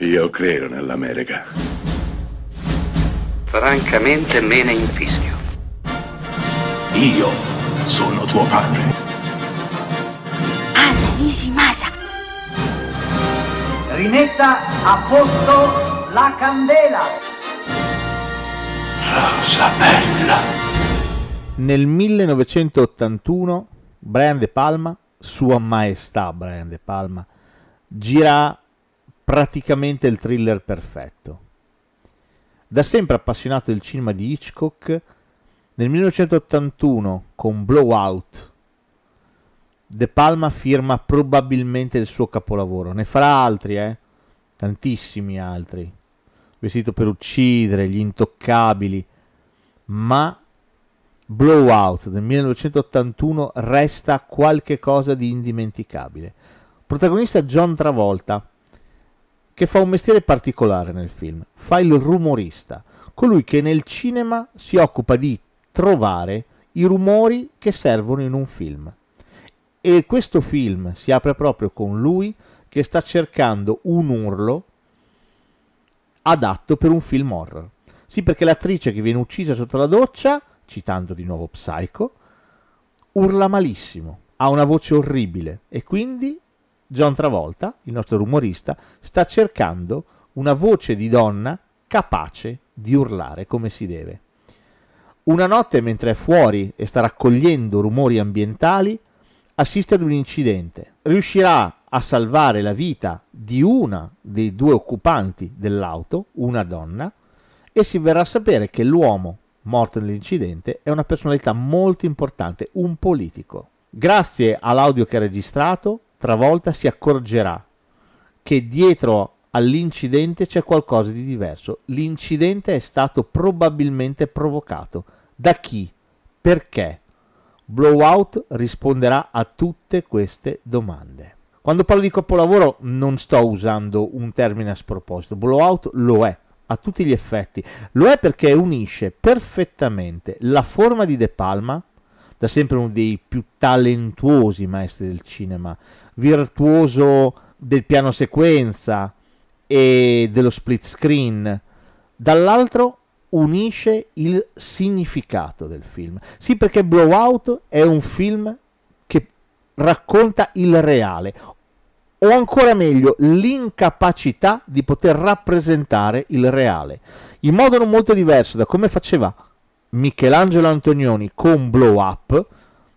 Io credo nell'America. Francamente me ne infischio. Io sono tuo padre. Anna Nishimasa. Rimetta a posto la candela. Rosa bella. Nel 1981 Brian De Palma, Sua Maestà Brian De Palma, gira praticamente il thriller perfetto. Da sempre appassionato del cinema di Hitchcock, nel 1981 con Blowout De Palma firma probabilmente il suo capolavoro. Ne farà altri, eh? Tantissimi altri. Vestito per uccidere, Gli intoccabili, ma Blowout del 1981 resta qualche cosa di indimenticabile. Protagonista John Travolta, che fa un mestiere particolare nel film, fa il rumorista, colui che nel cinema si occupa di trovare i rumori che servono in un film. E questo film si apre proprio con lui che sta cercando un urlo adatto per un film horror. Sì, perché l'attrice che viene uccisa sotto la doccia citando di nuovo Psycho, urla malissimo, ha una voce orribile e quindi John Travolta, il nostro rumorista, sta cercando una voce di donna capace di urlare come si deve. Una notte mentre è fuori e sta raccogliendo rumori ambientali, assiste ad un incidente. Riuscirà a salvare la vita di una dei due occupanti dell'auto, una donna, e si verrà a sapere che l'uomo morto nell'incidente, è una personalità molto importante, un politico. Grazie all'audio che ha registrato, Travolta si accorgerà che dietro all'incidente c'è qualcosa di diverso. L'incidente è stato probabilmente provocato. Da chi? Perché? Blowout risponderà a tutte queste domande. Quando parlo di capolavoro non sto usando un termine a sproposito, Blowout lo è a tutti gli effetti. Lo è perché unisce perfettamente la forma di De Palma, da sempre uno dei più talentuosi maestri del cinema, virtuoso del piano sequenza e dello split screen, dall'altro unisce il significato del film. Sì, perché Blowout è un film che racconta il reale, o ancora meglio l'incapacità di poter rappresentare il reale, in modo non molto diverso da come faceva Michelangelo Antonioni con Blow Up,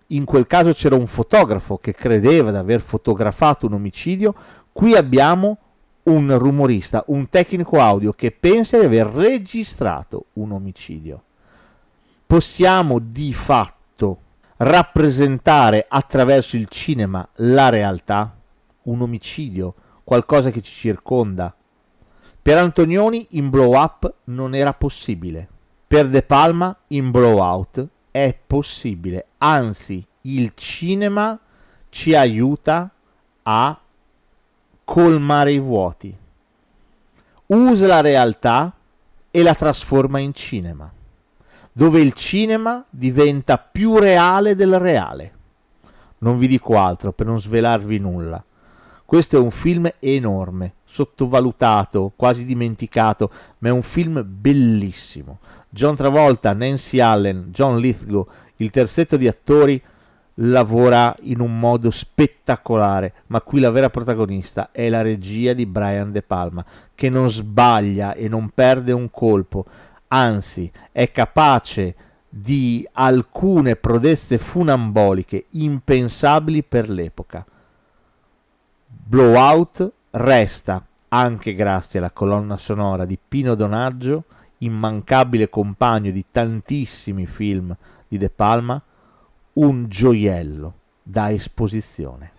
in quel caso c'era un fotografo che credeva di aver fotografato un omicidio, qui abbiamo un rumorista, un tecnico audio che pensa di aver registrato un omicidio. Possiamo di fatto rappresentare attraverso il cinema la realtà? un omicidio, qualcosa che ci circonda. Per Antonioni in blow up non era possibile. Per De Palma in blow out è possibile. Anzi, il cinema ci aiuta a colmare i vuoti. Usa la realtà e la trasforma in cinema, dove il cinema diventa più reale del reale. Non vi dico altro per non svelarvi nulla. Questo è un film enorme, sottovalutato, quasi dimenticato, ma è un film bellissimo. John Travolta, Nancy Allen, John Lithgow, il terzetto di attori lavora in un modo spettacolare, ma qui la vera protagonista è la regia di Brian De Palma, che non sbaglia e non perde un colpo, anzi è capace di alcune prodezze funamboliche impensabili per l'epoca. Blowout resta, anche grazie alla colonna sonora di Pino Donaggio, immancabile compagno di tantissimi film di De Palma, un gioiello da esposizione.